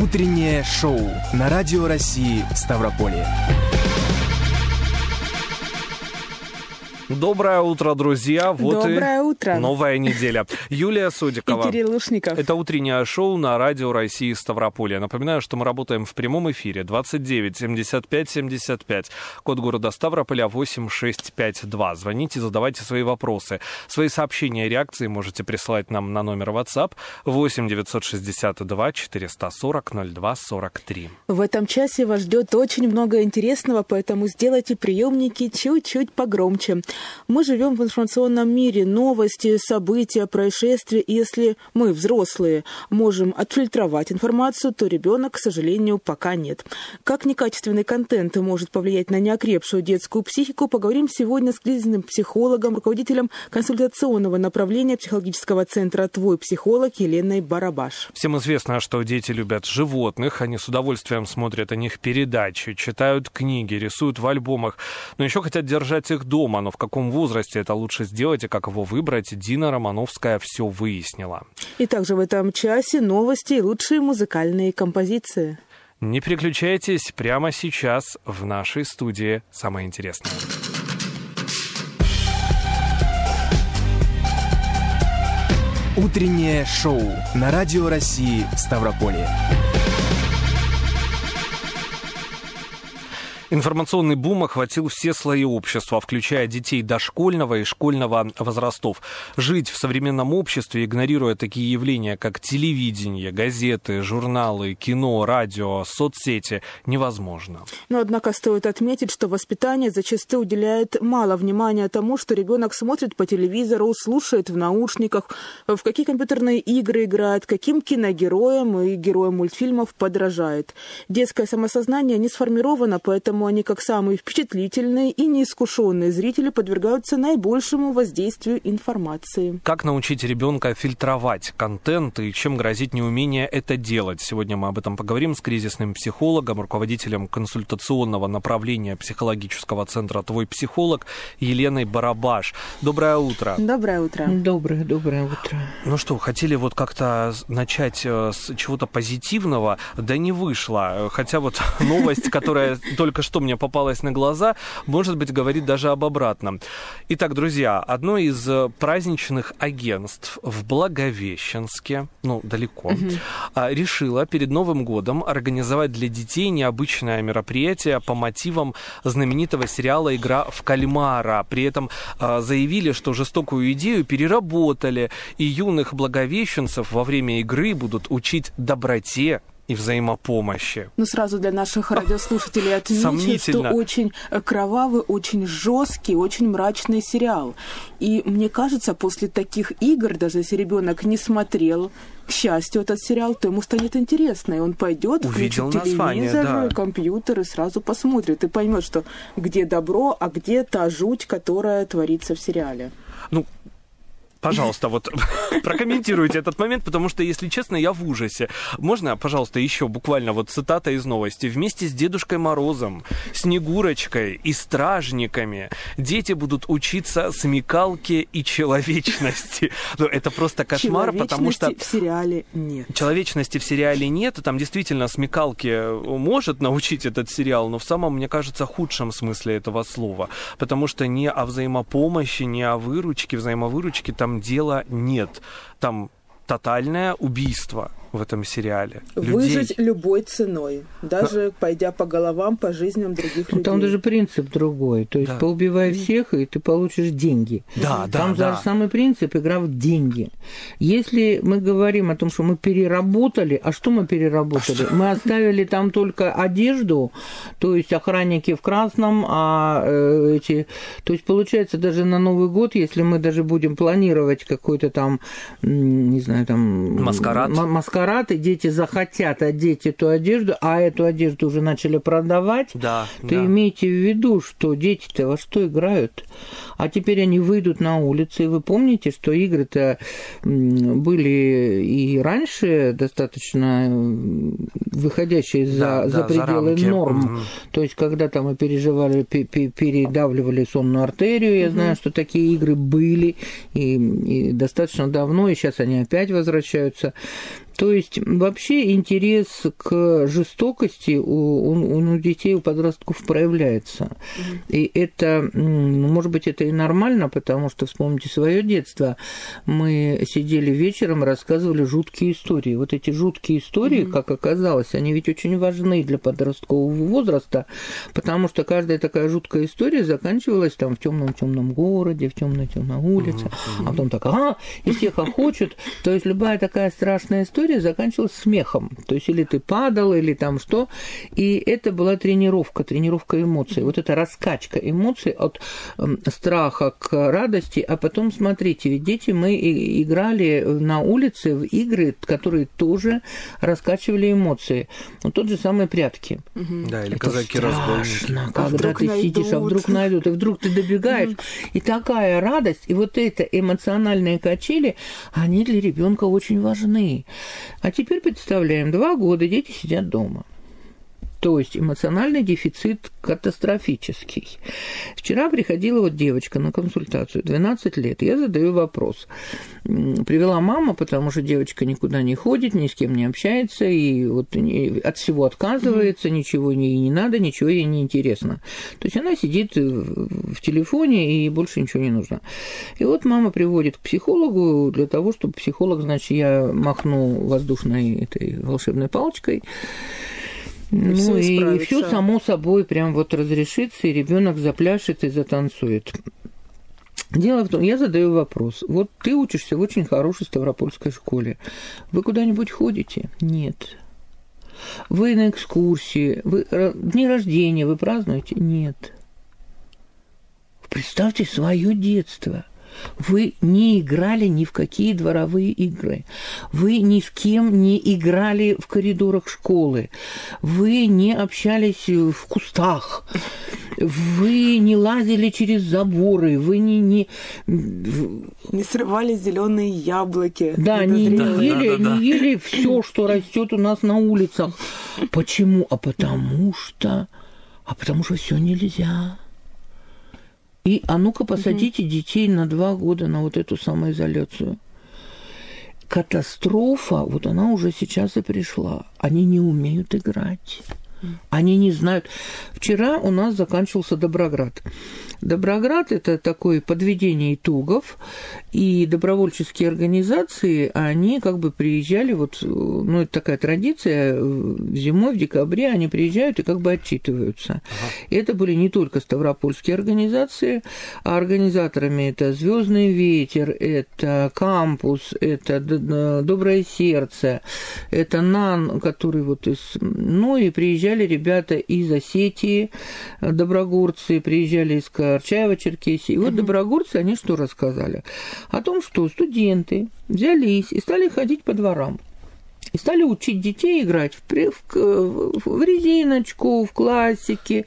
Утреннее шоу на Радио России Ставрополье. Доброе утро, друзья. Вот Доброе и утро. новая неделя. Юлия Судикова. И Кирилл Лушников. Это утреннее шоу на Радио России Ставрополье. Напоминаю, что мы работаем в прямом эфире 29 75 75. Код города Ставрополя 8652. Звоните, задавайте свои вопросы. Свои сообщения и реакции можете присылать нам на номер WhatsApp 8 962 440 02 43. В этом часе вас ждет очень много интересного, поэтому сделайте приемники чуть-чуть погромче. Мы живем в информационном мире, новости, события, происшествия. Если мы, взрослые, можем отфильтровать информацию, то ребенок, к сожалению, пока нет. Как некачественный контент может повлиять на неокрепшую детскую психику, поговорим сегодня с кризисным психологом, руководителем консультационного направления психологического центра «Твой психолог» Еленой Барабаш. Всем известно, что дети любят животных, они с удовольствием смотрят о них передачи, читают книги, рисуют в альбомах, но еще хотят держать их дома, но в каком возрасте это лучше сделать и как его выбрать, Дина Романовская все выяснила. И также в этом часе новости и лучшие музыкальные композиции. Не переключайтесь, прямо сейчас в нашей студии самое интересное. Утреннее шоу на Радио России Ставрополье. Информационный бум охватил все слои общества, включая детей дошкольного и школьного возрастов. Жить в современном обществе, игнорируя такие явления, как телевидение, газеты, журналы, кино, радио, соцсети, невозможно. Но, однако, стоит отметить, что воспитание зачастую уделяет мало внимания тому, что ребенок смотрит по телевизору, слушает в наушниках, в какие компьютерные игры играет, каким киногероям и героям мультфильмов подражает. Детское самосознание не сформировано, поэтому они, как самые впечатлительные и неискушенные зрители, подвергаются наибольшему воздействию информации. Как научить ребенка фильтровать контент и чем грозит неумение это делать? Сегодня мы об этом поговорим с кризисным психологом, руководителем консультационного направления психологического центра «Твой психолог» Еленой Барабаш. Доброе утро. Доброе утро. Доброе, доброе утро. Ну что, хотели вот как-то начать э, с чего-то позитивного, да не вышло. Хотя вот новость, которая только что мне попалась на глаза, может быть, говорит даже об обратном. Итак, друзья, одно из э, праздничных агентств в Благовещенске, ну, далеко, угу. решило перед Новым годом организовать для детей необычное мероприятие по мотивам знаменитого сериала «Игра в кальмара». При этом а, заявили, что жестокую идею переработали, и юных благовещенцев во время игры будут учить доброте, и взаимопомощи. Ну, сразу для наших радиослушателей отмечу, что очень кровавый, очень жесткий, очень мрачный сериал. И мне кажется, после таких игр, даже если ребенок не смотрел, к счастью, этот сериал, то ему станет интересно, и он пойдет, включит телевизор, да. компьютер и сразу посмотрит и поймет, что где добро, а где та жуть, которая творится в сериале. Пожалуйста, вот прокомментируйте этот момент, потому что, если честно, я в ужасе. Можно, пожалуйста, еще буквально вот цитата из новости. Вместе с Дедушкой Морозом, Снегурочкой и стражниками дети будут учиться смекалке и человечности. Ну, это просто кошмар, потому что... в сериале нет. Человечности в сериале нет. Там действительно смекалки может научить этот сериал, но в самом, мне кажется, худшем смысле этого слова. Потому что не о взаимопомощи, не о выручке, взаимовыручке там там дела нет. Там тотальное убийство в этом сериале. Выжить людей. любой ценой, даже Но... пойдя по головам, по жизням других людей. Там даже принцип другой. То есть да. поубивай всех, и ты получишь деньги. Да, да, Там да. даже самый принцип игра в деньги. Если мы говорим о том, что мы переработали, а что мы переработали? А что? Мы оставили там только одежду, то есть охранники в красном, а э, эти... То есть получается даже на Новый год, если мы даже будем планировать какой-то там, не знаю, там... Маскарад. Маскарад маскарад, и дети захотят одеть эту одежду, а эту одежду уже начали продавать, да, то да. имейте в виду, что дети-то во что играют. А теперь они выйдут на улицы, и вы помните, что игры-то были и раньше достаточно выходящие за, да, за пределы за норм. Угу. То есть, когда там мы переживали, передавливали сонную артерию, я угу. знаю, что такие игры были и, и достаточно давно, и сейчас они опять возвращаются. То есть вообще интерес к жестокости у, у, у детей, у подростков проявляется. Mm-hmm. И это, ну, может быть, это и нормально, потому что вспомните свое детство. Мы сидели вечером, рассказывали жуткие истории. Вот эти жуткие истории, mm-hmm. как оказалось, они ведь очень важны для подросткового возраста, потому что каждая такая жуткая история заканчивалась там в темном темном городе, в темной темной улице, mm-hmm. а потом так, а, и всех охочут. То есть любая такая страшная история история заканчивалась смехом. То есть или ты падал, или там что. И это была тренировка, тренировка эмоций. Вот эта раскачка эмоций от э, страха к радости. А потом, смотрите, ведь дети мы играли на улице в игры, которые тоже раскачивали эмоции. Вот тот же самый прятки. Угу. Да, или казаки-разбойники. А когда ты найдут. сидишь, а вдруг найдут, и вдруг ты добегаешь. И такая радость, и вот это эмоциональные качели, они для ребенка очень важны. А теперь представляем, два года дети сидят дома. То есть эмоциональный дефицит катастрофический. Вчера приходила вот девочка на консультацию, 12 лет. Я задаю вопрос. Привела мама, потому что девочка никуда не ходит, ни с кем не общается, и вот от всего отказывается, mm-hmm. ничего ей не надо, ничего ей не интересно. То есть она сидит в телефоне, и больше ничего не нужно. И вот мама приводит к психологу для того, чтобы психолог, значит, я махну воздушной этой волшебной палочкой, ну и все само собой прям вот разрешится, и ребенок запляшет и затанцует. Дело в том, я задаю вопрос. Вот ты учишься в очень хорошей Ставропольской школе. Вы куда-нибудь ходите? Нет. Вы на экскурсии, вы дни рождения вы празднуете? Нет. Представьте свое детство – вы не играли ни в какие дворовые игры. Вы ни с кем не играли в коридорах школы. Вы не общались в кустах. Вы не лазили через заборы. Вы не... Не, не срывали зеленые яблоки. Да, не, не, да, ели, да, да, не ели все, что растет у нас на улицах. Почему? А потому что... А потому что все нельзя. И а ну-ка посадите угу. детей на два года на вот эту самоизоляцию. Катастрофа, вот она уже сейчас и пришла. Они не умеют играть. Они не знают. Вчера у нас заканчивался Доброград. Доброград – это такое подведение итогов, и добровольческие организации, они как бы приезжали, вот, ну, это такая традиция, зимой, в декабре они приезжают и как бы отчитываются. Ага. И это были не только ставропольские организации, а организаторами это Звездный ветер, это Кампус, это Доброе сердце, это НАН, который вот из... Ну, и приезжали ребята из Осетии, доброгорцы, приезжали из Карчаева, Черкесии. И вот доброгорцы, они что рассказали? О том, что студенты взялись и стали ходить по дворам. И стали учить детей играть в, в, в резиночку, в классике.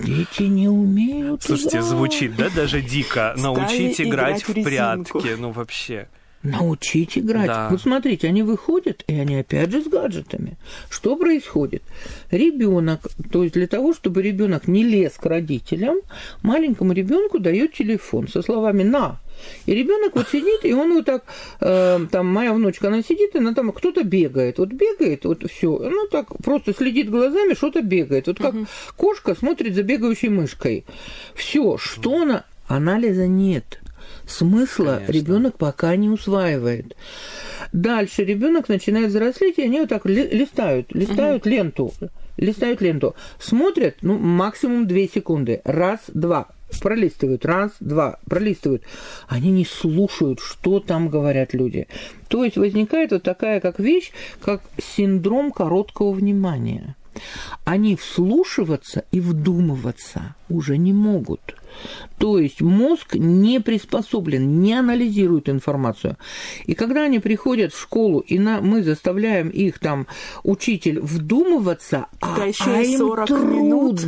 Дети не умеют Слушайте, играть. звучит, да, даже дико. Научить играть, играть в прятки. Ну, вообще научить играть. Да. Вот смотрите, они выходят, и они опять же с гаджетами. Что происходит? Ребенок, то есть для того, чтобы ребенок не лез к родителям, маленькому ребенку дает телефон со словами «на». И ребенок вот сидит, и он вот так, э, там моя внучка, она сидит, и она там кто-то бегает, вот бегает, вот все, ну так просто следит глазами, что-то бегает, вот как угу. кошка смотрит за бегающей мышкой. Все, что она, анализа нет смысла ребенок пока не усваивает. Дальше ребенок начинает взрослеть, и они вот так листают, листают угу. ленту, листают ленту, смотрят, ну, максимум две секунды, раз, два, пролистывают, раз, два, пролистывают. Они не слушают, что там говорят люди. То есть возникает вот такая как вещь, как синдром короткого внимания. Они вслушиваться и вдумываться уже не могут. То есть мозг не приспособлен, не анализирует информацию. И когда они приходят в школу, и на, мы заставляем их там, учитель, вдумываться, да а, еще а им трудно, минут.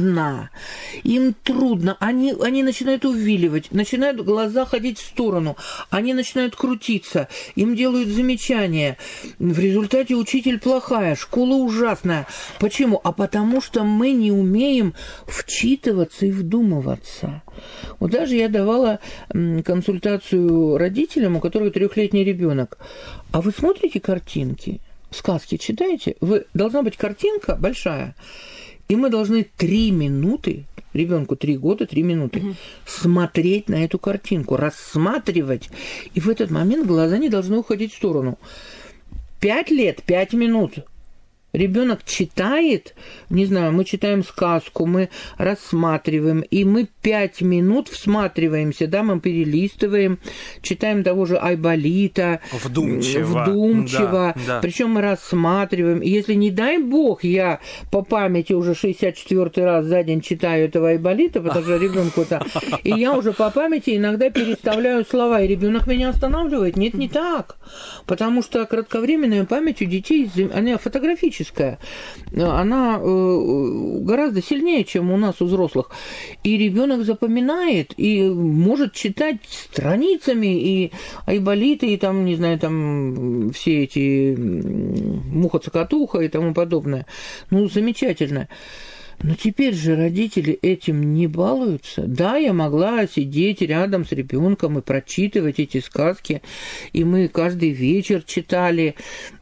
им трудно, они, они начинают увиливать, начинают глаза ходить в сторону, они начинают крутиться, им делают замечания. В результате учитель плохая, школа ужасная. Почему? А потому что мы не умеем вчитываться и вдумываться. Вот даже я давала консультацию родителям, у которых трехлетний ребенок. А вы смотрите картинки? сказки читаете, вы должна быть картинка большая, и мы должны три минуты ребенку три года, три минуты, угу. смотреть на эту картинку, рассматривать, и в этот момент глаза не должны уходить в сторону. Пять лет, пять минут Ребенок читает, не знаю, мы читаем сказку, мы рассматриваем, и мы пять минут всматриваемся, да, мы перелистываем, читаем того же Айболита. Вдумчиво. Вдумчиво. Да, да. Причем мы рассматриваем. И если, не дай бог, я по памяти уже 64 раз за день читаю этого Айболита, потому что ребенку-то, и я уже по памяти иногда переставляю слова, и ребенок меня останавливает. Нет, не так. Потому что кратковременная память у детей, она фотографическая психическая, она э, гораздо сильнее, чем у нас у взрослых. И ребенок запоминает и может читать страницами и айболиты, и там, не знаю, там все эти муха-цокотуха и тому подобное. Ну, замечательно. Но теперь же родители этим не балуются. Да, я могла сидеть рядом с ребенком и прочитывать эти сказки, и мы каждый вечер читали,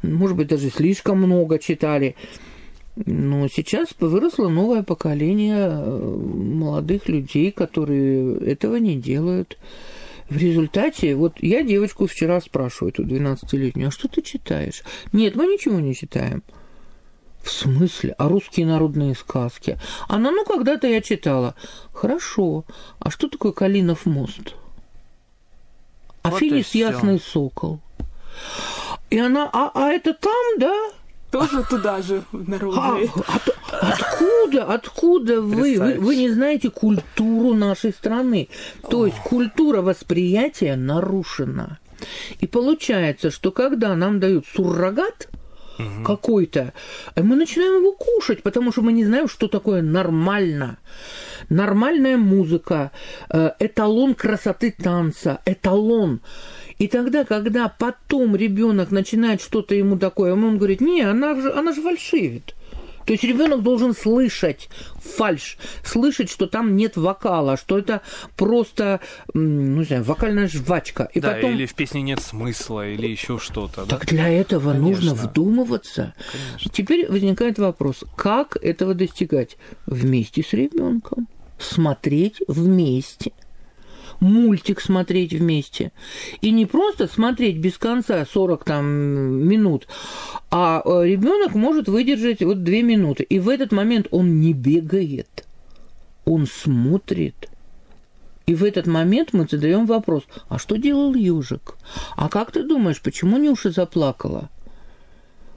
может быть, даже слишком много читали. Но сейчас выросло новое поколение э, молодых людей, которые этого не делают. В результате, вот я девочку вчера спрашиваю, эту 12-летнюю, а что ты читаешь? Нет, мы ничего не читаем. В смысле? А русские народные сказки? Она, ну, когда-то я читала. Хорошо. А что такое Калинов мост? Афинис вот Ясный Сокол. И она, а, а это там, да? Тоже туда же, народные. А, от, откуда, откуда вы, вы? Вы не знаете культуру нашей страны. То есть культура восприятия нарушена. И получается, что когда нам дают суррогат, угу. какой-то, мы начинаем его кушать, потому что мы не знаем, что такое нормально. Нормальная музыка, э, эталон красоты танца, эталон. И тогда, когда потом ребенок начинает что-то ему такое, он говорит, не, она же, она же фальшивит. То есть ребенок должен слышать фальш, слышать, что там нет вокала, что это просто, ну не знаю, вокальная жвачка. И да, потом... или в песне нет смысла, или еще что-то. Так да? для этого Конечно. нужно вдумываться. Конечно. Теперь возникает вопрос, как этого достигать? Вместе с ребенком. Смотреть вместе мультик смотреть вместе. И не просто смотреть без конца 40 там, минут, а э, ребенок может выдержать вот 2 минуты. И в этот момент он не бегает, он смотрит. И в этот момент мы задаем вопрос, а что делал ежик? А как ты думаешь, почему Нюша заплакала?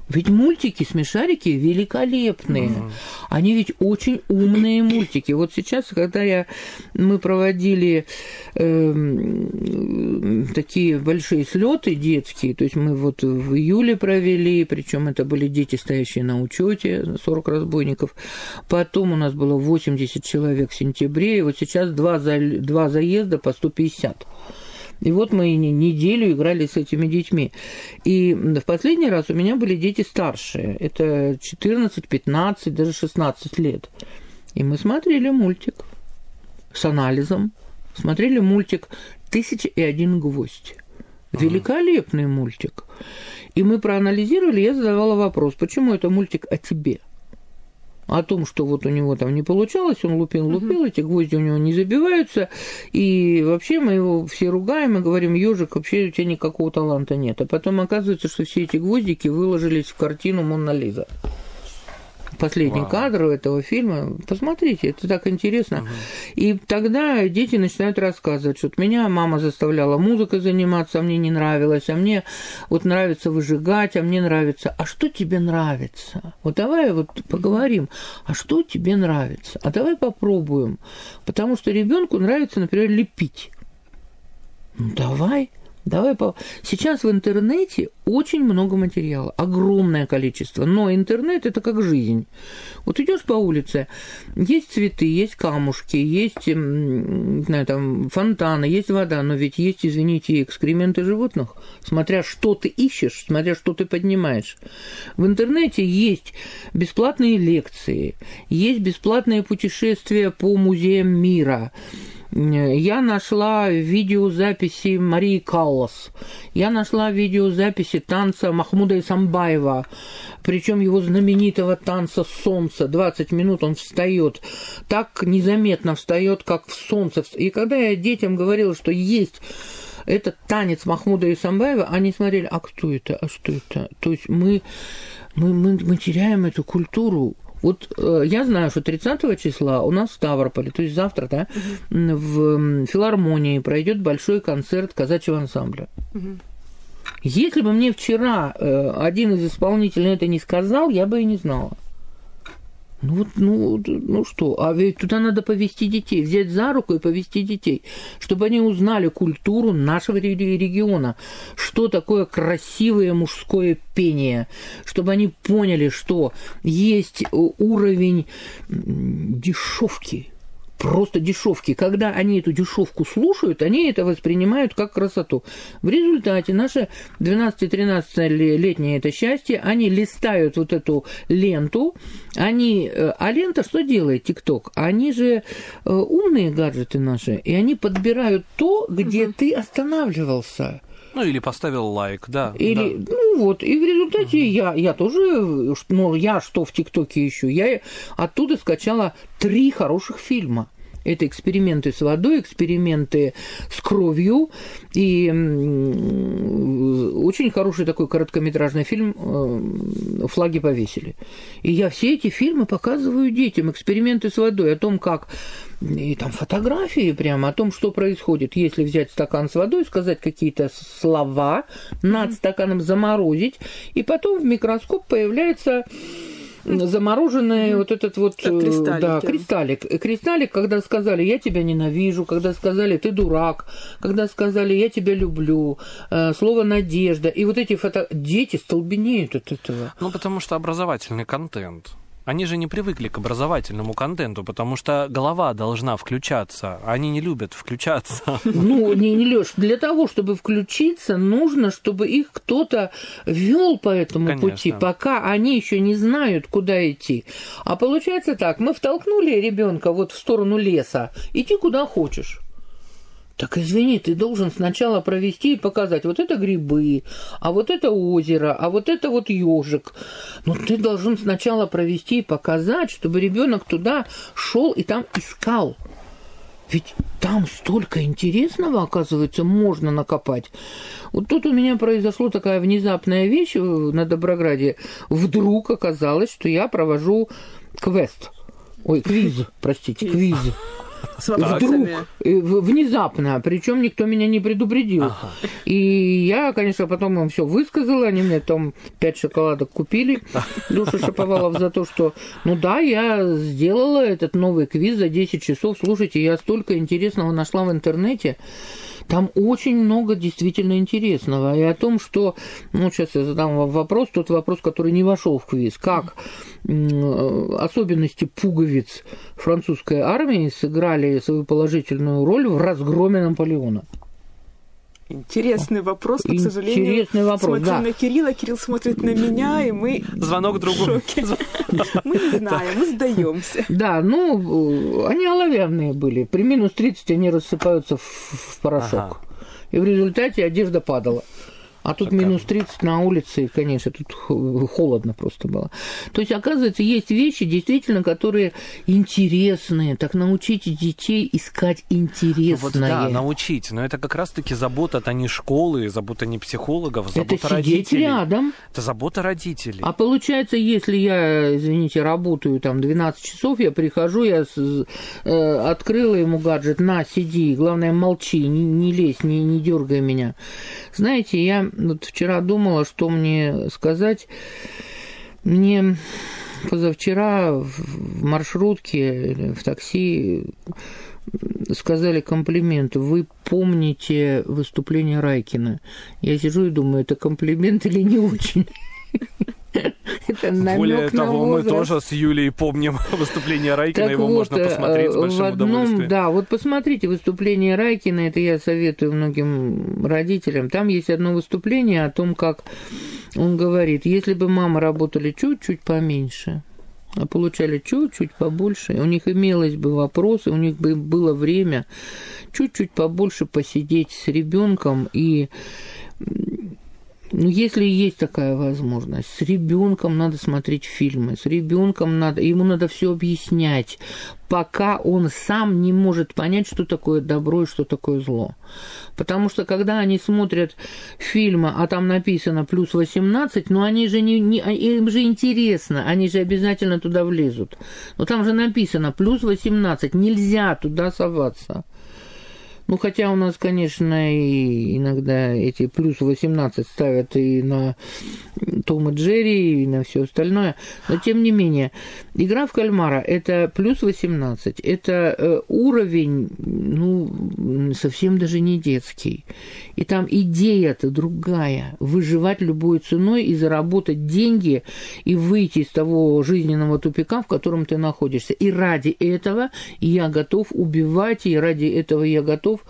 Ведь мультики смешарики великолепные. Угу. Они ведь очень умные мультики. Вот сейчас, когда я, мы проводили э, такие большие слеты детские, то есть мы вот в июле провели, причем это были дети, стоящие на учете, 40 разбойников. Потом у нас было 80 человек в сентябре, и вот сейчас два, за, два заезда по 150. И вот мы неделю играли с этими детьми. И в последний раз у меня были дети старшие. Это 14, 15, даже 16 лет. И мы смотрели мультик с анализом. Смотрели мультик «Тысяча и один гвоздь». Великолепный мультик. И мы проанализировали, я задавала вопрос, почему это мультик о тебе – о том, что вот у него там не получалось, он лупил, лупил, эти гвозди у него не забиваются, и вообще мы его все ругаем и говорим, ежик, вообще у тебя никакого таланта нет. А потом оказывается, что все эти гвоздики выложились в картину Монна Лиза последний Вау. кадр этого фильма. Посмотрите, это так интересно. Угу. И тогда дети начинают рассказывать, что вот меня мама заставляла музыкой заниматься, а мне не нравилось, а мне вот нравится выжигать, а мне нравится. А что тебе нравится? Вот давай вот поговорим. А что тебе нравится? А давай попробуем. Потому что ребенку нравится, например, лепить. Ну давай. Давай по... Сейчас в интернете очень много материала, огромное количество. Но интернет это как жизнь. Вот идешь по улице, есть цветы, есть камушки, есть, не знаю, там фонтаны, есть вода, но ведь есть, извините, экскременты животных, смотря что ты ищешь, смотря что ты поднимаешь. В интернете есть бесплатные лекции, есть бесплатные путешествия по музеям мира Я нашла видеозаписи Марии Каллас. Я нашла видеозаписи танца Махмуда Исамбаева, причем его знаменитого танца «Солнце». 20 минут он встает, так незаметно встает, как в солнце. И когда я детям говорила, что есть этот танец Махмуда Исамбаева, они смотрели, а кто это, а что это? То есть мы, мы, мы, мы теряем эту культуру вот э, я знаю, что 30 числа у нас в Ставрополе, то есть завтра, да, угу. в филармонии пройдет большой концерт казачьего ансамбля. Угу. Если бы мне вчера э, один из исполнителей это не сказал, я бы и не знала. Ну вот, ну, ну что, а ведь туда надо повести детей, взять за руку и повести детей, чтобы они узнали культуру нашего региона, что такое красивое мужское пение, чтобы они поняли, что есть уровень дешевки, просто дешевки. Когда они эту дешевку слушают, они это воспринимают как красоту. В результате наше 12-13-летнее это счастье, они листают вот эту ленту, они, э, а лента что делает, ТикТок? Они же э, умные гаджеты наши, и они подбирают то, где угу. ты останавливался. Ну, или поставил лайк, да. Или, да. ну вот, и в результате угу. я, я тоже, ну, я что в ТикТоке ищу, я оттуда скачала три хороших фильма. Это эксперименты с водой, эксперименты с кровью. И очень хороший такой короткометражный фильм э, «Флаги повесили». И я все эти фильмы показываю детям. Эксперименты с водой, о том, как и там фотографии прямо о том, что происходит, если взять стакан с водой, сказать какие-то слова, над стаканом заморозить, и потом в микроскоп появляется замороженный вот этот вот кристаллик, да, кристаллик. Кристаллик, когда сказали «я тебя ненавижу», когда сказали «ты дурак», когда сказали «я тебя люблю», э, слово «надежда». И вот эти фото... Дети столбенеют от этого. Ну, потому что образовательный контент. Они же не привыкли к образовательному контенту, потому что голова должна включаться. Они не любят включаться. Ну, не, не Леш, для того, чтобы включиться, нужно, чтобы их кто-то вел по этому Конечно. пути, пока они еще не знают, куда идти. А получается так: мы втолкнули ребенка вот в сторону леса, иди куда хочешь. Так извини, ты должен сначала провести и показать, вот это грибы, а вот это озеро, а вот это вот ежик. Но ты должен сначала провести и показать, чтобы ребенок туда шел и там искал. Ведь там столько интересного, оказывается, можно накопать. Вот тут у меня произошла такая внезапная вещь на Доброграде. Вдруг оказалось, что я провожу квест. Ой, квиз, простите, квиз с вопросами. Вдруг, внезапно, причем никто меня не предупредил. Ага. И я, конечно, потом им все высказала, они мне там пять шоколадок купили, Душа Шаповалов, за то, что, ну да, я сделала этот новый квиз за 10 часов. Слушайте, я столько интересного нашла в интернете. Там очень много действительно интересного. И о том, что... Ну, сейчас я задам вам вопрос, тот вопрос, который не вошел в квиз. Как особенности пуговиц французской армии сыграли свою положительную роль в разгроме Наполеона? Интересный вопрос, но, к сожалению, Интересный вопрос, смотрим да. на Кирилла, Кирилл смотрит на меня, и мы Звонок другу. Мы не знаем, мы сдаемся. Да, ну, они оловянные были. При минус 30 они рассыпаются в порошок. И в результате одежда падала. А тут Шикарно. минус 30 на улице, и, конечно, тут холодно просто было. То есть, оказывается, есть вещи, действительно, которые интересные. Так научите детей искать интересное. Вот да, научить. Но это как раз-таки забота а не школы, забота не психологов, забота это родителей. рядом. Это забота родителей. А получается, если я, извините, работаю там 12 часов, я прихожу, я э, открыла ему гаджет, на, сиди, главное, молчи, не, не лезь, не, не дергай меня. Знаете, я вот вчера думала, что мне сказать. Мне позавчера в маршрутке в такси сказали комплимент. Вы помните выступление Райкина? Я сижу и думаю, это комплимент или не очень? Это Более того, мы тоже с Юлей помним выступление Райкина, так его вот, можно посмотреть с э, большим одном, удовольствием. Да, вот посмотрите выступление Райкина, это я советую многим родителям. Там есть одно выступление о том, как он говорит, если бы мама работали чуть-чуть поменьше, а получали чуть-чуть побольше. У них имелось бы вопросы, у них бы было время чуть-чуть побольше посидеть с ребенком и ну, если есть такая возможность, с ребенком надо смотреть фильмы, с ребенком надо, ему надо все объяснять, пока он сам не может понять, что такое добро и что такое зло. Потому что когда они смотрят фильмы, а там написано плюс 18, ну они же не, не им же интересно, они же обязательно туда влезут. Но там же написано плюс 18, нельзя туда соваться. Ну, хотя у нас, конечно, и иногда эти плюс 18 ставят и на Том и Джерри, и на все остальное. Но, тем не менее, игра в кальмара – это плюс 18. Это э, уровень, ну, совсем даже не детский. И там идея-то другая. Выживать любой ценой и заработать деньги, и выйти из того жизненного тупика, в котором ты находишься. И ради этого я готов убивать, и ради этого я готов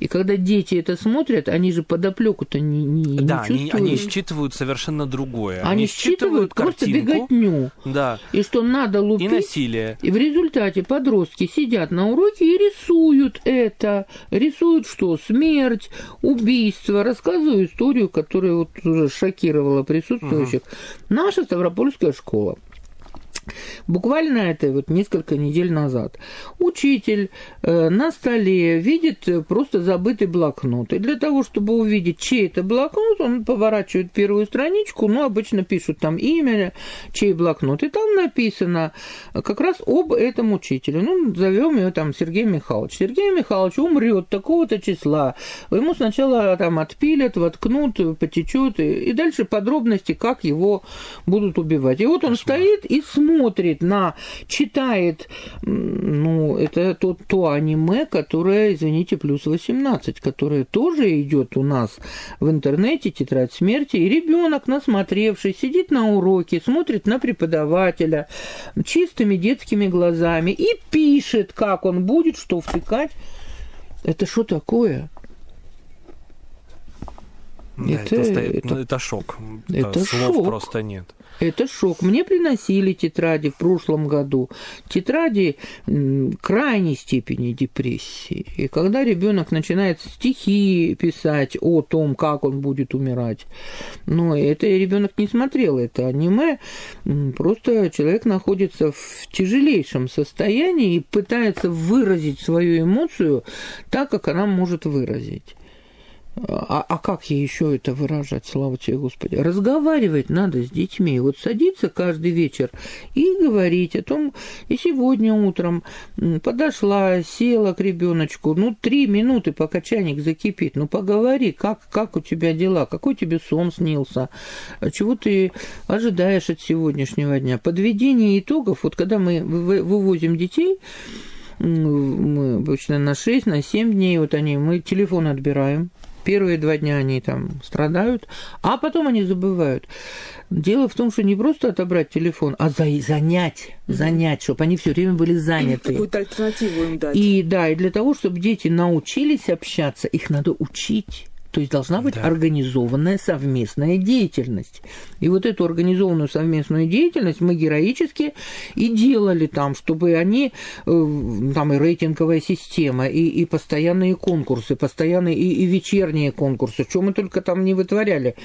и когда дети это смотрят, они же подоплеку-то не, не, да, не чувствуют. Они, они считывают совершенно другое. Они, они считывают, считывают просто беготню. Да. И что надо лупить. И насилие. И в результате подростки сидят на уроке и рисуют это. Рисуют что? Смерть, убийство. Рассказываю историю, которая вот уже шокировала присутствующих. Угу. Наша Ставропольская школа. Буквально это вот несколько недель назад. Учитель э, на столе видит просто забытый блокнот. И для того, чтобы увидеть, чей это блокнот, он поворачивает первую страничку, ну, обычно пишут там имя, чей блокнот. И там написано как раз об этом учителе. Ну, зовем его там Сергей Михайлович. Сергей Михайлович умрет такого-то числа. Ему сначала там отпилят, воткнут, потечет, и, и дальше подробности, как его будут убивать. И вот он стоит и смотрит смотрит на, читает, ну, это то, то аниме, которое, извините, плюс 18, которое тоже идет у нас в интернете, тетрадь смерти, и ребенок, насмотревший, сидит на уроке, смотрит на преподавателя чистыми детскими глазами и пишет, как он будет, что втыкать. Это что такое? Да, это, это, это, ну, это шок. Это Слов шок. просто нет. Это шок. Мне приносили тетради в прошлом году. Тетради крайней степени депрессии. И когда ребенок начинает стихи писать о том, как он будет умирать, но это ребенок не смотрел это аниме, просто человек находится в тяжелейшем состоянии и пытается выразить свою эмоцию так, как она может выразить. А, а как ей еще это выражать, слава тебе, Господи? Разговаривать надо с детьми. Вот садиться каждый вечер и говорить о том, и сегодня утром подошла, села к ребеночку, ну, три минуты, пока чайник закипит, ну, поговори, как, как у тебя дела, какой тебе сон снился, чего ты ожидаешь от сегодняшнего дня. Подведение итогов, вот когда мы вывозим детей, мы обычно на 6, на 7 дней, вот они, мы телефон отбираем, Первые два дня они там страдают, а потом они забывают. Дело в том, что не просто отобрать телефон, а за, занять, занять, чтобы они все время были заняты. Какую-то альтернативу им дать. И да, и для того, чтобы дети научились общаться, их надо учить. То есть должна быть да. организованная совместная деятельность. И вот эту организованную совместную деятельность мы героически и делали там, чтобы они, э, там и рейтинговая система, и, и постоянные конкурсы, постоянные и, и вечерние конкурсы, что мы только там не вытворяли.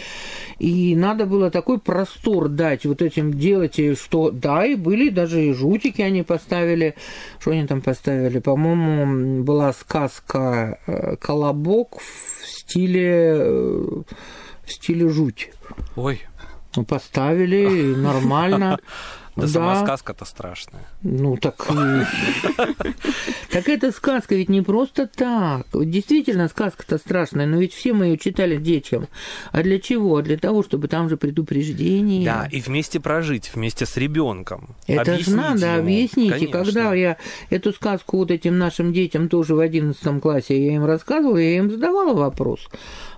И надо было такой простор дать вот этим делать, что да, и были даже и жутики они поставили. Что они там поставили? По-моему, была сказка э, «Колобок» стиле, э, в стиле жуть. Ой. Ну, поставили, нормально. Да, да. сама сказка-то страшная. Ну, так... Так эта сказка ведь не просто так. Действительно, сказка-то страшная, но ведь все мы ее читали детям. А для чего? Для того, чтобы там же предупреждение. Да, и вместе прожить, вместе с ребенком. Это же надо объяснить. И когда я эту сказку вот этим нашим детям тоже в одиннадцатом классе я им рассказывала, я им задавала вопрос.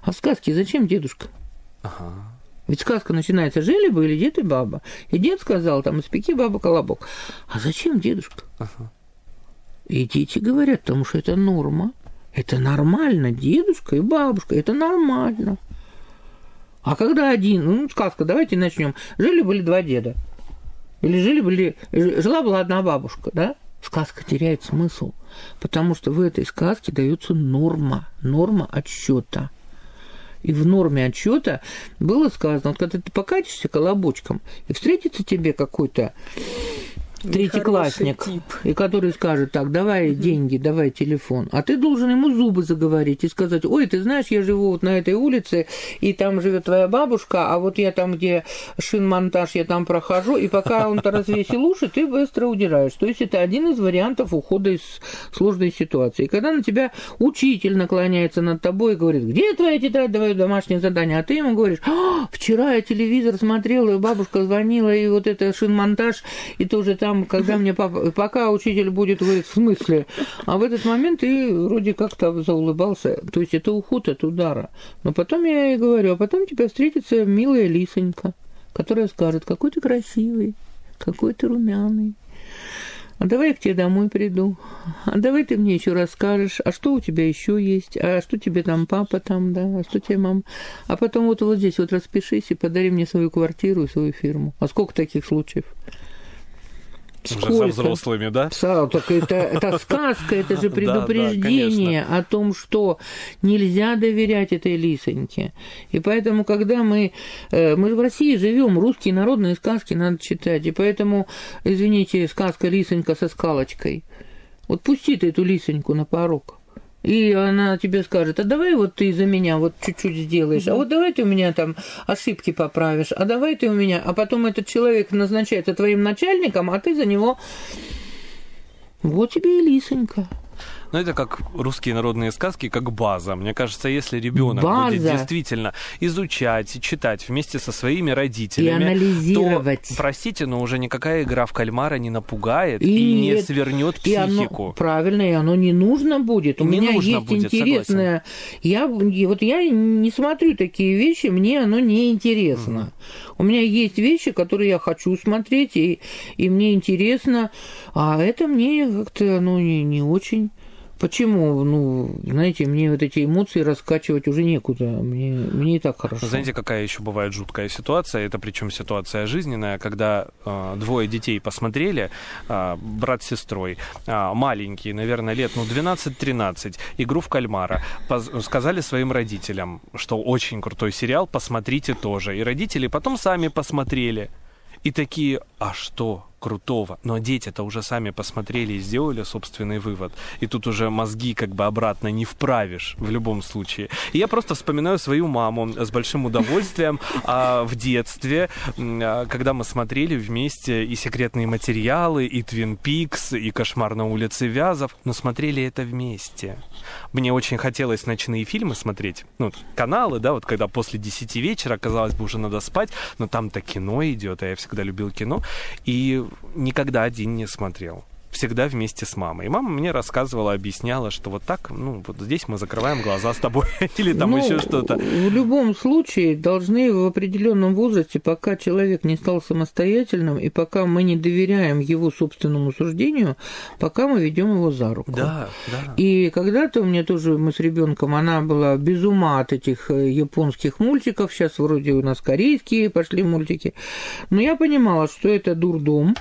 А сказки зачем, дедушка? Ага. Ведь сказка начинается «Жили-были дед и баба». И дед сказал, там, «Испеки баба колобок». А зачем дедушка? Ага. И дети говорят, потому что это норма. Это нормально, дедушка и бабушка, это нормально. А когда один, ну, сказка, давайте начнем. Жили-были два деда. Или жили были, жила была одна бабушка, да? Сказка теряет смысл, потому что в этой сказке дается норма, норма отсчета. И в норме отчета было сказано, вот когда ты покатишься колобочком, и встретится тебе какой-то третьеклассник, и который скажет так, давай деньги, давай телефон, а ты должен ему зубы заговорить и сказать, ой, ты знаешь, я живу вот на этой улице, и там живет твоя бабушка, а вот я там, где шинмонтаж, я там прохожу, и пока он-то развесил уши, ты быстро удираешь. То есть это один из вариантов ухода из сложной ситуации. И когда на тебя учитель наклоняется над тобой и говорит, где твоя тетрадь, давай домашнее задание, а ты ему говоришь, «А, вчера я телевизор смотрела, и бабушка звонила, и вот это шинмонтаж, и тоже там там, когда мне папа, пока учитель будет в смысле, а в этот момент ты вроде как-то заулыбался. То есть это уход от удара. Но потом я ей говорю, а потом тебя встретится милая лисонька, которая скажет, какой ты красивый, какой ты румяный. А давай я к тебе домой приду. А давай ты мне еще расскажешь, а что у тебя еще есть, а что тебе там папа там, да, а что тебе мама. А потом вот вот здесь вот распишись и подари мне свою квартиру и свою фирму. А сколько таких случаев? Сколько? Уже со взрослыми, да? Са, так это, это сказка, это же предупреждение да, да, о том, что нельзя доверять этой лисоньке. И поэтому, когда мы... Э, мы в России живем, русские народные сказки надо читать. И поэтому, извините, сказка «Лисонька со скалочкой». Вот пусти ты эту лисоньку на порог и она тебе скажет, а давай вот ты за меня вот чуть-чуть сделаешь, а вот давай ты у меня там ошибки поправишь, а давай ты у меня, а потом этот человек назначается твоим начальником, а ты за него... Вот тебе и лисонька. Но это как русские народные сказки, как база. Мне кажется, если ребенок будет действительно изучать и читать вместе со своими родителями, и анализировать. то, простите, но уже никакая игра в кальмара не напугает и, и не свернет психику. Оно, правильно, и оно не нужно будет. У не меня есть будет, интересное. Я вот я не смотрю такие вещи, мне оно не интересно. Угу. У меня есть вещи, которые я хочу смотреть, и, и мне интересно, а это мне как-то ну, не, не очень. Почему? Ну, знаете, мне вот эти эмоции раскачивать уже некуда. Мне, мне и так хорошо. Знаете, какая еще бывает жуткая ситуация? Это причем ситуация жизненная, когда э, двое детей посмотрели, э, брат с сестрой, э, маленькие, наверное, лет ну, 12-13, игру в кальмара. Поз- сказали своим родителям, что очень крутой сериал, посмотрите тоже. И родители потом сами посмотрели. И такие, а что? Крутого. Но дети-то уже сами посмотрели и сделали собственный вывод. И тут уже мозги как бы обратно не вправишь в любом случае. И я просто вспоминаю свою маму с большим удовольствием а, в детстве, а, когда мы смотрели вместе и секретные материалы, и Твин Пикс, и Кошмар на улице Вязов, но смотрели это вместе. Мне очень хотелось ночные фильмы смотреть, ну, каналы, да, вот когда после 10 вечера, казалось бы, уже надо спать, но там-то кино идет, а я всегда любил кино. И никогда один не смотрел всегда вместе с мамой. И мама мне рассказывала, объясняла, что вот так, ну, вот здесь мы закрываем глаза с тобой или там ну, еще что-то. В любом случае должны в определенном возрасте, пока человек не стал самостоятельным и пока мы не доверяем его собственному суждению, пока мы ведем его за руку. Да, да. И когда-то у меня тоже мы с ребенком, она была без ума от этих э, японских мультиков. Сейчас вроде у нас корейские пошли мультики. Но я понимала, что это дурдом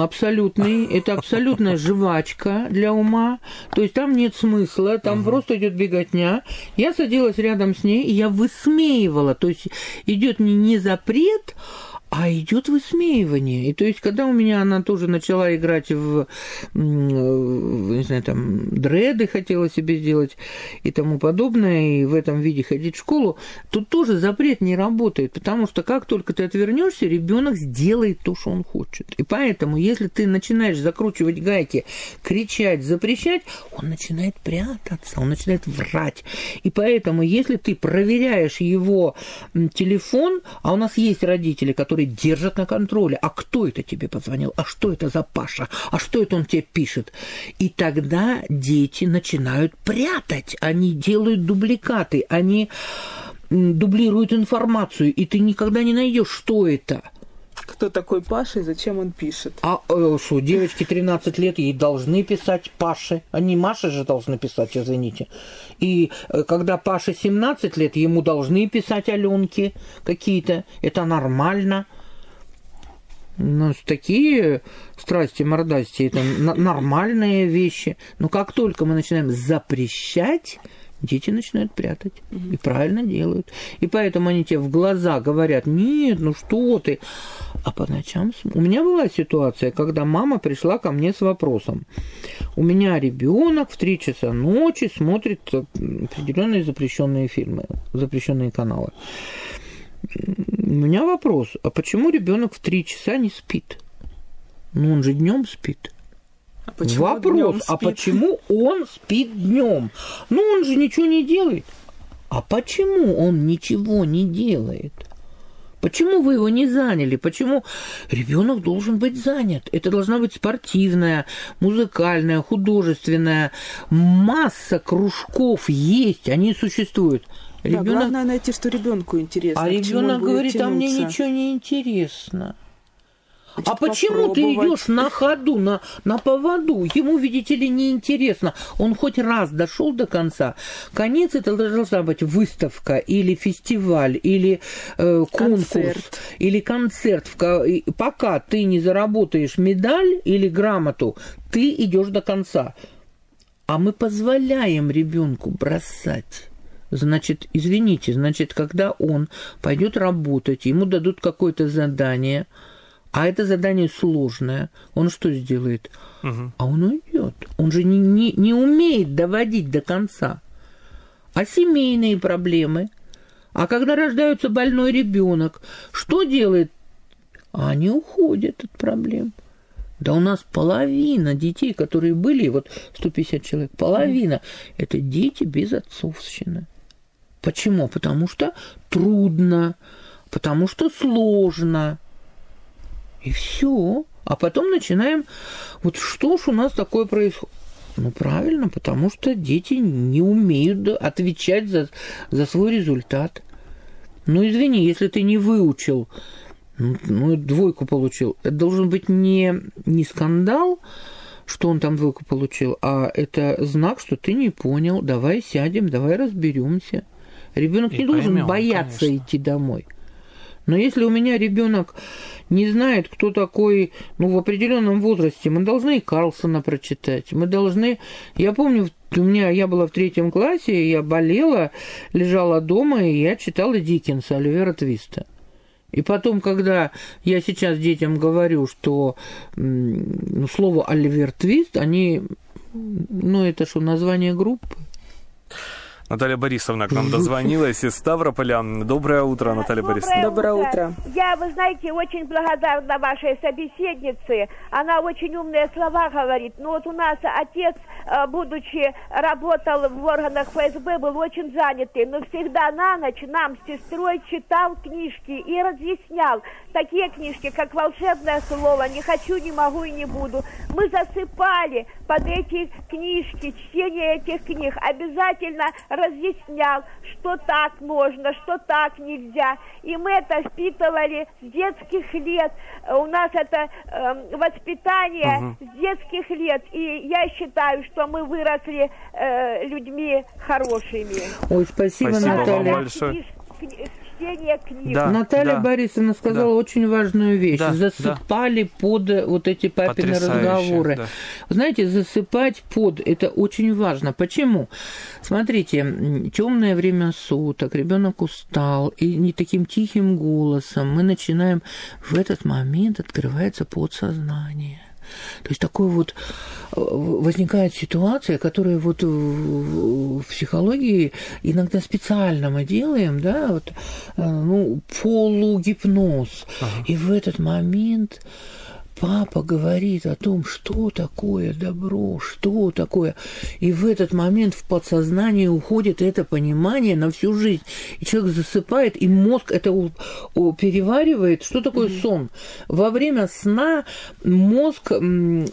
абсолютный, это абсолютная жвачка для ума, то есть там нет смысла, там угу. просто идет беготня. Я садилась рядом с ней, и я высмеивала, то есть идет не, не запрет, а идет высмеивание. И то есть, когда у меня она тоже начала играть в, не знаю, там, дреды хотела себе сделать и тому подобное, и в этом виде ходить в школу, тут тоже запрет не работает, потому что как только ты отвернешься, ребенок сделает то, что он хочет. И поэтому, если ты начинаешь закручивать гайки, кричать, запрещать, он начинает прятаться, он начинает врать. И поэтому, если ты проверяешь его телефон, а у нас есть родители, которые которые держат на контроле. А кто это тебе позвонил? А что это за Паша? А что это он тебе пишет? И тогда дети начинают прятать. Они делают дубликаты, они дублируют информацию, и ты никогда не найдешь, что это кто такой Паша и зачем он пишет. А э, что, девочке 13 лет, ей должны писать Паше. Они Маше же должны писать, извините. И э, когда Паше 17 лет, ему должны писать Аленки какие-то. Это нормально. Ну, такие страсти, мордасти, это нормальные вещи. Но как только мы начинаем запрещать, дети начинают прятать. И правильно делают. И поэтому они тебе в глаза говорят, нет, ну что ты. А по ночам... У меня была ситуация, когда мама пришла ко мне с вопросом. У меня ребенок в 3 часа ночи смотрит определенные запрещенные фильмы, запрещенные каналы. У меня вопрос, а почему ребенок в 3 часа не спит? Ну, он же днем спит. А почему Вопрос, а почему он спит днем? Ну, он же ничего не делает. А почему он ничего не делает? Почему вы его не заняли? Почему ребенок должен быть занят? Это должна быть спортивная, музыкальная, художественная. Масса кружков есть, они существуют. Ребенок... Да, главное найти, что ребенку интересно. А ребенок говорит, тянуться. а мне ничего не интересно. Значит, а почему ты идешь на ходу, на, на поводу? Ему, видите ли, неинтересно. Он хоть раз дошел до конца. Конец это должна быть выставка или фестиваль, или э, конкурс, концерт. или концерт. Пока ты не заработаешь медаль или грамоту, ты идешь до конца. А мы позволяем ребенку бросать. Значит, извините, значит, когда он пойдет работать, ему дадут какое-то задание – а это задание сложное, он что сделает? Угу. А он уйдет. Он же не, не, не умеет доводить до конца. А семейные проблемы? А когда рождается больной ребенок, что делает? А они уходят от проблем. Да у нас половина детей, которые были, вот 150 человек, половина, это дети без отцовщины. Почему? Потому что трудно, потому что сложно – и все. А потом начинаем, вот что ж у нас такое происходит? Ну, правильно, потому что дети не умеют отвечать за, за свой результат. Ну, извини, если ты не выучил, ну, ну двойку получил, это должен быть не, не скандал, что он там двойку получил, а это знак, что ты не понял, давай сядем, давай разберемся. Ребенок не поймем, должен бояться конечно. идти домой. Но если у меня ребенок не знает, кто такой, ну, в определенном возрасте, мы должны и Карлсона прочитать. Мы должны... Я помню, у меня, я была в третьем классе, я болела, лежала дома, и я читала Диккенса, Оливера Твиста. И потом, когда я сейчас детям говорю, что ну, слово Оливер Твист, они, ну, это что, название группы? Наталья Борисовна к нам дозвонилась из Ставрополя. Доброе утро, Наталья Доброе Борисовна. Доброе утро. Я, вы знаете, очень благодарна вашей собеседнице. Она очень умные слова говорит. Но вот у нас отец, э, будучи работал в органах ФСБ, был очень занятый. Но всегда на ночь нам с сестрой читал книжки и разъяснял. Такие книжки, как «Волшебное слово», «Не хочу, не могу и не буду». Мы засыпали под эти книжки, чтение этих книг. Обязательно разъяснял, что так можно, что так нельзя. И мы это впитывали с детских лет. У нас это э, воспитание угу. с детских лет. И я считаю, что мы выросли э, людьми хорошими. Ой, спасибо, спасибо Наталья. Вам большое чтение книг. Да, Наталья да, Борисовна сказала да. очень важную вещь. Да, Засыпали да. под вот эти папины разговоры. Да. Знаете, засыпать под это очень важно. Почему? Смотрите, темное время суток, ребенок устал, и не таким тихим голосом мы начинаем в этот момент открывается подсознание. То есть такой вот э, возникает ситуация, которая вот в психологии иногда специально мы делаем, да, вот, э, ну, полугипноз. Ага. И в этот момент папа говорит о том, что такое добро, что такое. И в этот момент в подсознание уходит это понимание на всю жизнь. И человек засыпает, и мозг это переваривает. Что такое mm-hmm. сон? Во время сна мозг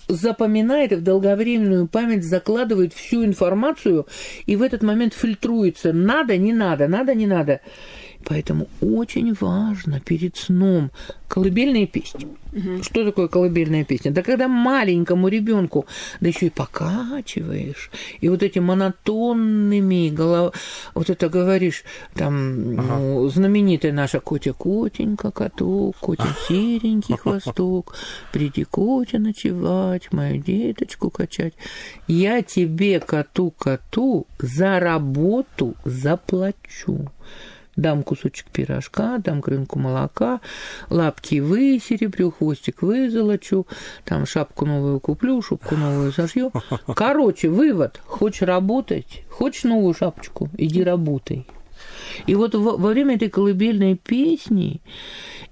запоминает и в долговременную память закладывает всю информацию, и в этот момент фильтруется. Надо, не надо, надо, не надо. Поэтому очень важно перед сном колыбельные песни. Угу. Что такое колыбельная песня? Да когда маленькому ребенку, да еще и покачиваешь, и вот эти монотонными голов... вот это говоришь, там, ага. ну, знаменитая наша Котя Котенька, каток, Котя серенький хвосток, приди, Котя, ночевать, мою деточку качать. Я тебе, коту-коту, за работу заплачу дам кусочек пирожка, дам крынку молока, лапки высеребрю, хвостик вызолочу, там шапку новую куплю, шубку новую сошью. Короче, вывод. Хочешь работать, хочешь новую шапочку, иди работай. И вот во, во время этой колыбельной песни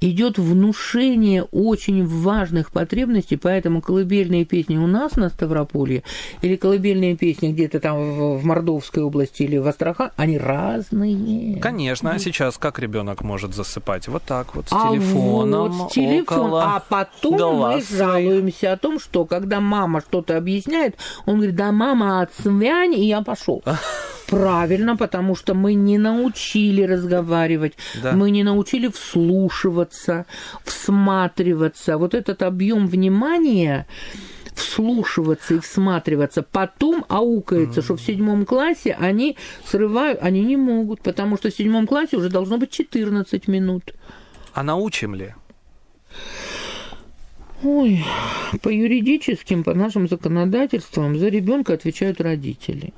идет внушение очень важных потребностей, поэтому колыбельные песни у нас на Ставрополье или колыбельные песни где-то там в, в Мордовской области или в Астрахани, они разные. Конечно, а сейчас как ребенок может засыпать? Вот так вот, с а телефоном, вот, с телефон, около А потом мы жалуемся о том, что когда мама что-то объясняет, он говорит, да, мама, отсвянь, и я пошел. Правильно, потому что мы не научили разговаривать, да. мы не научили вслушиваться, всматриваться. Вот этот объем внимания вслушиваться и всматриваться, потом аукается, mm-hmm. что в седьмом классе они срывают, они не могут, потому что в седьмом классе уже должно быть 14 минут. А научим ли? Ой, по юридическим, по нашим законодательствам за ребенка отвечают родители.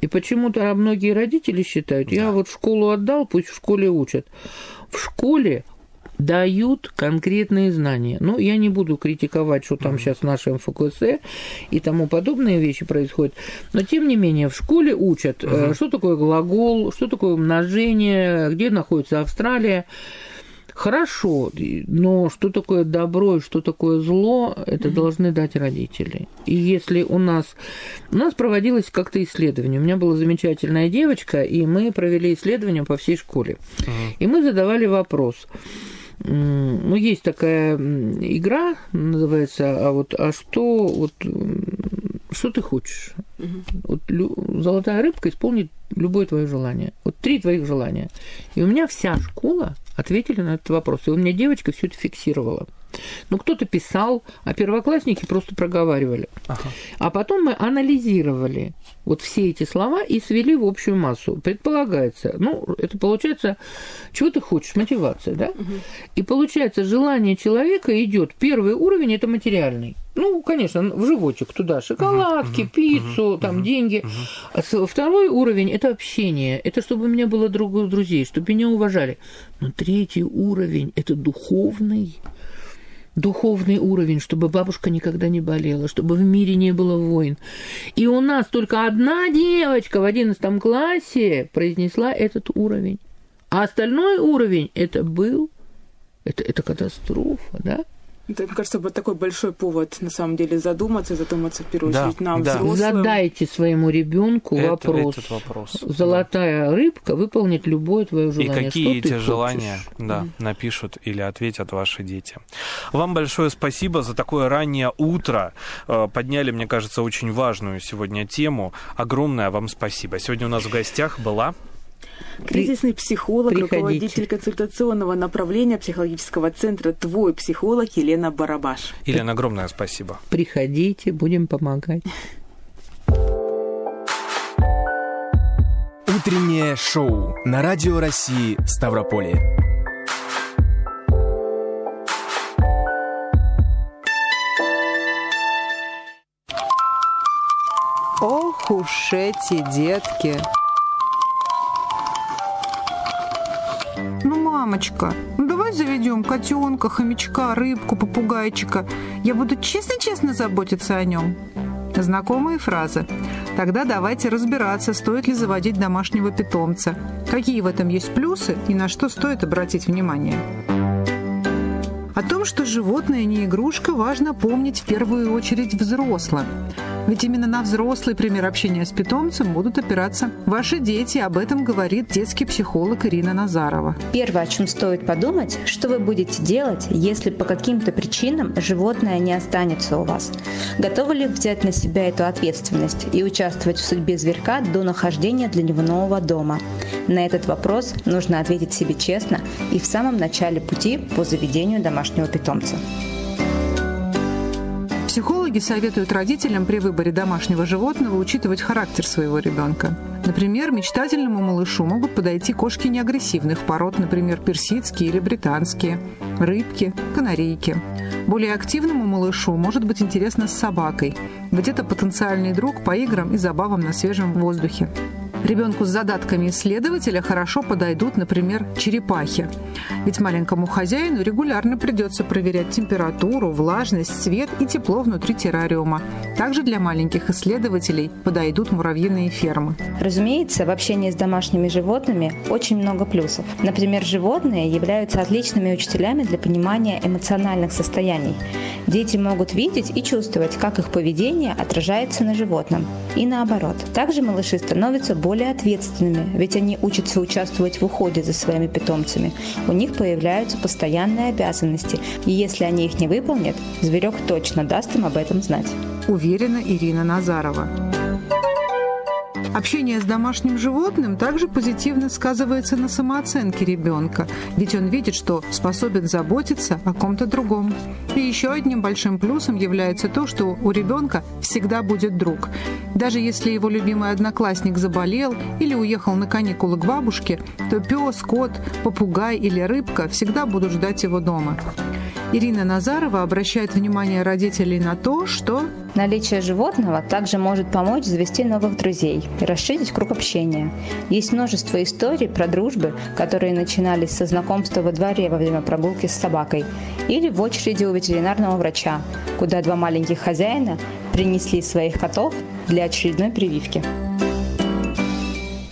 И почему-то многие родители считают, да. я вот в школу отдал, пусть в школе учат. В школе дают конкретные знания. Ну, я не буду критиковать, что там сейчас в нашем ФКС и тому подобные вещи происходят, но тем не менее в школе учат, угу. что такое глагол, что такое умножение, где находится Австралия. Хорошо, но что такое добро и что такое зло, это mm-hmm. должны дать родители. И если у нас... У нас проводилось как-то исследование. У меня была замечательная девочка, и мы провели исследование по всей школе. Mm-hmm. И мы задавали вопрос. Ну, есть такая игра, называется, а вот, а что, вот, что ты хочешь? Угу. Вот лю, золотая рыбка исполнит любое твое желание. Вот три твоих желания. И у меня вся школа ответили на этот вопрос. И у меня девочка все это фиксировала. Ну, кто-то писал, а первоклассники просто проговаривали. Ага. А потом мы анализировали вот все эти слова и свели в общую массу. Предполагается, ну, это получается, чего ты хочешь, мотивация, да? Угу. И получается, желание человека идет. Первый уровень это материальный. Ну, конечно, в животик туда шоколадки, uh-huh, пиццу, uh-huh, там uh-huh, деньги. Uh-huh. А второй уровень это общение. Это чтобы у меня было друг, друзей, чтобы меня уважали. Но третий уровень это духовный духовный уровень, чтобы бабушка никогда не болела, чтобы в мире не было войн. И у нас только одна девочка в одиннадцатом классе произнесла этот уровень. А остальной уровень это был, это, это катастрофа, да? Это, мне кажется, вот такой большой повод, на самом деле, задуматься, задуматься в первую да, очередь нам, да. взрослым. Задайте своему ребенку вопрос. Этот вопрос. Золотая да. рыбка выполнит любое твое желание. И какие Что эти желания да, mm. напишут или ответят ваши дети. Вам большое спасибо за такое раннее утро. Э, подняли, мне кажется, очень важную сегодня тему. Огромное вам спасибо. Сегодня у нас в гостях была Кризисный психолог, Приходите. руководитель консультационного направления психологического центра «Твой психолог» Елена Барабаш. Елена, огромное спасибо. Приходите, будем помогать. Утреннее шоу на Радио России Ставрополье. Ох уж эти детки! Мамочка, ну давай заведем котенка, хомячка, рыбку, попугайчика. Я буду честно-честно заботиться о нем. Знакомые фразы. Тогда давайте разбираться, стоит ли заводить домашнего питомца. Какие в этом есть плюсы и на что стоит обратить внимание. О том, что животное не игрушка, важно помнить в первую очередь взрослым. Ведь именно на взрослый пример общения с питомцем будут опираться ваши дети. Об этом говорит детский психолог Ирина Назарова. Первое, о чем стоит подумать, что вы будете делать, если по каким-то причинам животное не останется у вас. Готовы ли взять на себя эту ответственность и участвовать в судьбе зверька до нахождения для него нового дома? На этот вопрос нужно ответить себе честно и в самом начале пути по заведению домашнего питомца. Психологи советуют родителям при выборе домашнего животного учитывать характер своего ребенка. Например, мечтательному малышу могут подойти кошки неагрессивных пород, например, персидские или британские, рыбки, канарейки. Более активному малышу может быть интересно с собакой, ведь это потенциальный друг по играм и забавам на свежем воздухе. Ребенку с задатками исследователя хорошо подойдут, например, черепахи. Ведь маленькому хозяину регулярно придется проверять температуру, влажность, цвет и тепло внутри террариума. Также для маленьких исследователей подойдут муравьиные фермы. Разумеется, в общении с домашними животными очень много плюсов. Например, животные являются отличными учителями для понимания эмоциональных состояний. Дети могут видеть и чувствовать, как их поведение отражается на животном. И наоборот. Также малыши становятся более более ответственными, ведь они учатся участвовать в уходе за своими питомцами. У них появляются постоянные обязанности, и если они их не выполнят, зверек точно даст им об этом знать. Уверена Ирина Назарова. Общение с домашним животным также позитивно сказывается на самооценке ребенка, ведь он видит, что способен заботиться о ком-то другом. И еще одним большим плюсом является то, что у ребенка всегда будет друг. Даже если его любимый одноклассник заболел или уехал на каникулы к бабушке, то пес, кот, попугай или рыбка всегда будут ждать его дома. Ирина Назарова обращает внимание родителей на то, что Наличие животного также может помочь завести новых друзей и расширить круг общения. Есть множество историй про дружбы, которые начинались со знакомства во дворе во время прогулки с собакой или в очереди у ветеринарного врача, куда два маленьких хозяина принесли своих котов для очередной прививки.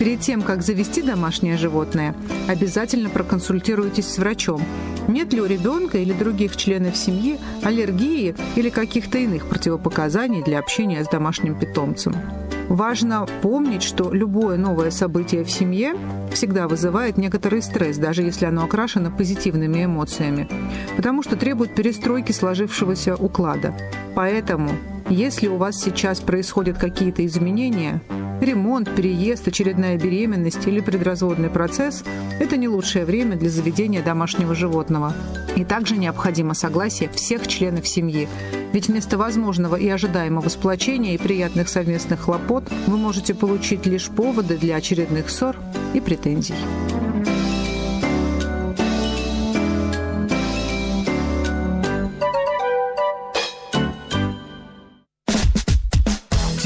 Перед тем, как завести домашнее животное, обязательно проконсультируйтесь с врачом. Нет ли у ребенка или других членов семьи аллергии или каких-то иных противопоказаний для общения с домашним питомцем? Важно помнить, что любое новое событие в семье всегда вызывает некоторый стресс, даже если оно окрашено позитивными эмоциями, потому что требует перестройки сложившегося уклада. Поэтому, если у вас сейчас происходят какие-то изменения, Ремонт, переезд, очередная беременность или предразводный процесс – это не лучшее время для заведения домашнего животного. И также необходимо согласие всех членов семьи. Ведь вместо возможного и ожидаемого сплочения и приятных совместных хлопот вы можете получить лишь поводы для очередных ссор и претензий.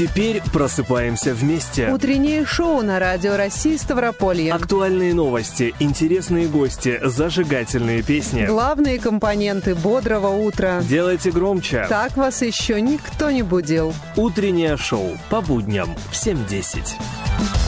Теперь просыпаемся вместе. Утреннее шоу на Радио России Ставрополье. Актуальные новости, интересные гости, зажигательные песни. Главные компоненты бодрого утра. Делайте громче. Так вас еще никто не будил. Утреннее шоу по будням в 7.10.